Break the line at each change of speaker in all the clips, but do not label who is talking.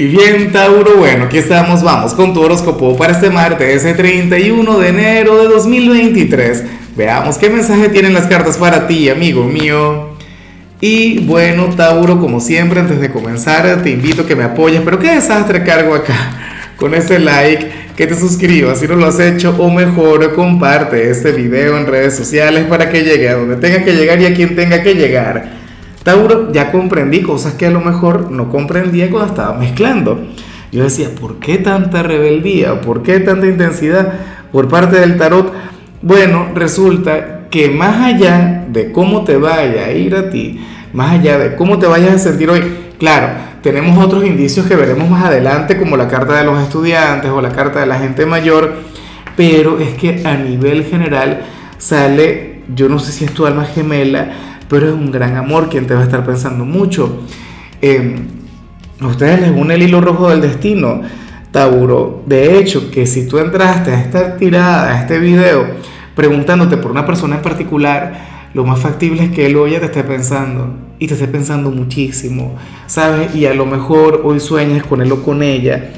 Y bien, Tauro, bueno, aquí estamos, vamos con tu horóscopo para este martes, ese 31 de enero de 2023. Veamos qué mensaje tienen las cartas para ti, amigo mío. Y bueno, Tauro, como siempre, antes de comenzar, te invito a que me apoyes, pero qué desastre cargo acá, con ese like, que te suscribas si no lo has hecho, o mejor, comparte este video en redes sociales para que llegue a donde tenga que llegar y a quien tenga que llegar. Tauro, ya comprendí cosas que a lo mejor no comprendía cuando estaba mezclando. Yo decía, ¿por qué tanta rebeldía? ¿Por qué tanta intensidad por parte del tarot? Bueno, resulta que más allá de cómo te vaya a ir a ti, más allá de cómo te vayas a sentir hoy, claro, tenemos otros indicios que veremos más adelante, como la carta de los estudiantes o la carta de la gente mayor, pero es que a nivel general sale, yo no sé si es tu alma gemela, pero es un gran amor quien te va a estar pensando mucho. Eh, a ustedes les une el hilo rojo del destino, Tauro. De hecho, que si tú entraste a esta tirada, a este video, preguntándote por una persona en particular, lo más factible es que él hoy ya te esté pensando y te esté pensando muchísimo, ¿sabes? Y a lo mejor hoy sueñas con él o con ella.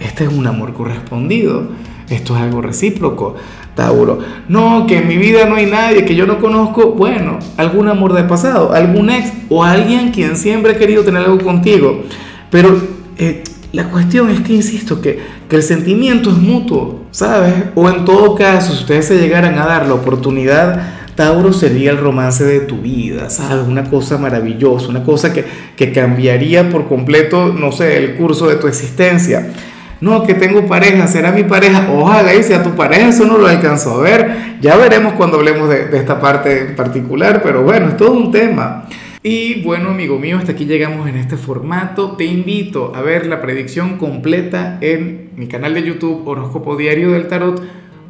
Este es un amor correspondido, esto es algo recíproco. Tauro. No, que en mi vida no hay nadie que yo no conozco. Bueno, algún amor del pasado, algún ex o alguien quien siempre ha querido tener algo contigo. Pero eh, la cuestión es que, insisto, que, que el sentimiento es mutuo, ¿sabes? O en todo caso, si ustedes se llegaran a dar la oportunidad, Tauro sería el romance de tu vida, ¿sabes? Una cosa maravillosa, una cosa que, que cambiaría por completo, no sé, el curso de tu existencia. No, que tengo pareja, será mi pareja. Ojalá y sea tu pareja, eso no lo alcanzo a ver. Ya veremos cuando hablemos de, de, esta parte en particular, pero bueno, es todo un tema. Y bueno, amigo mío, hasta aquí llegamos en este formato. Te invito a ver la predicción completa en mi canal de YouTube Horóscopo Diario del Tarot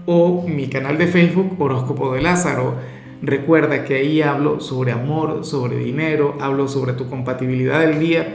o mi canal de Facebook Horóscopo de Lázaro. Recuerda que ahí hablo sobre amor, sobre dinero, hablo sobre tu compatibilidad del día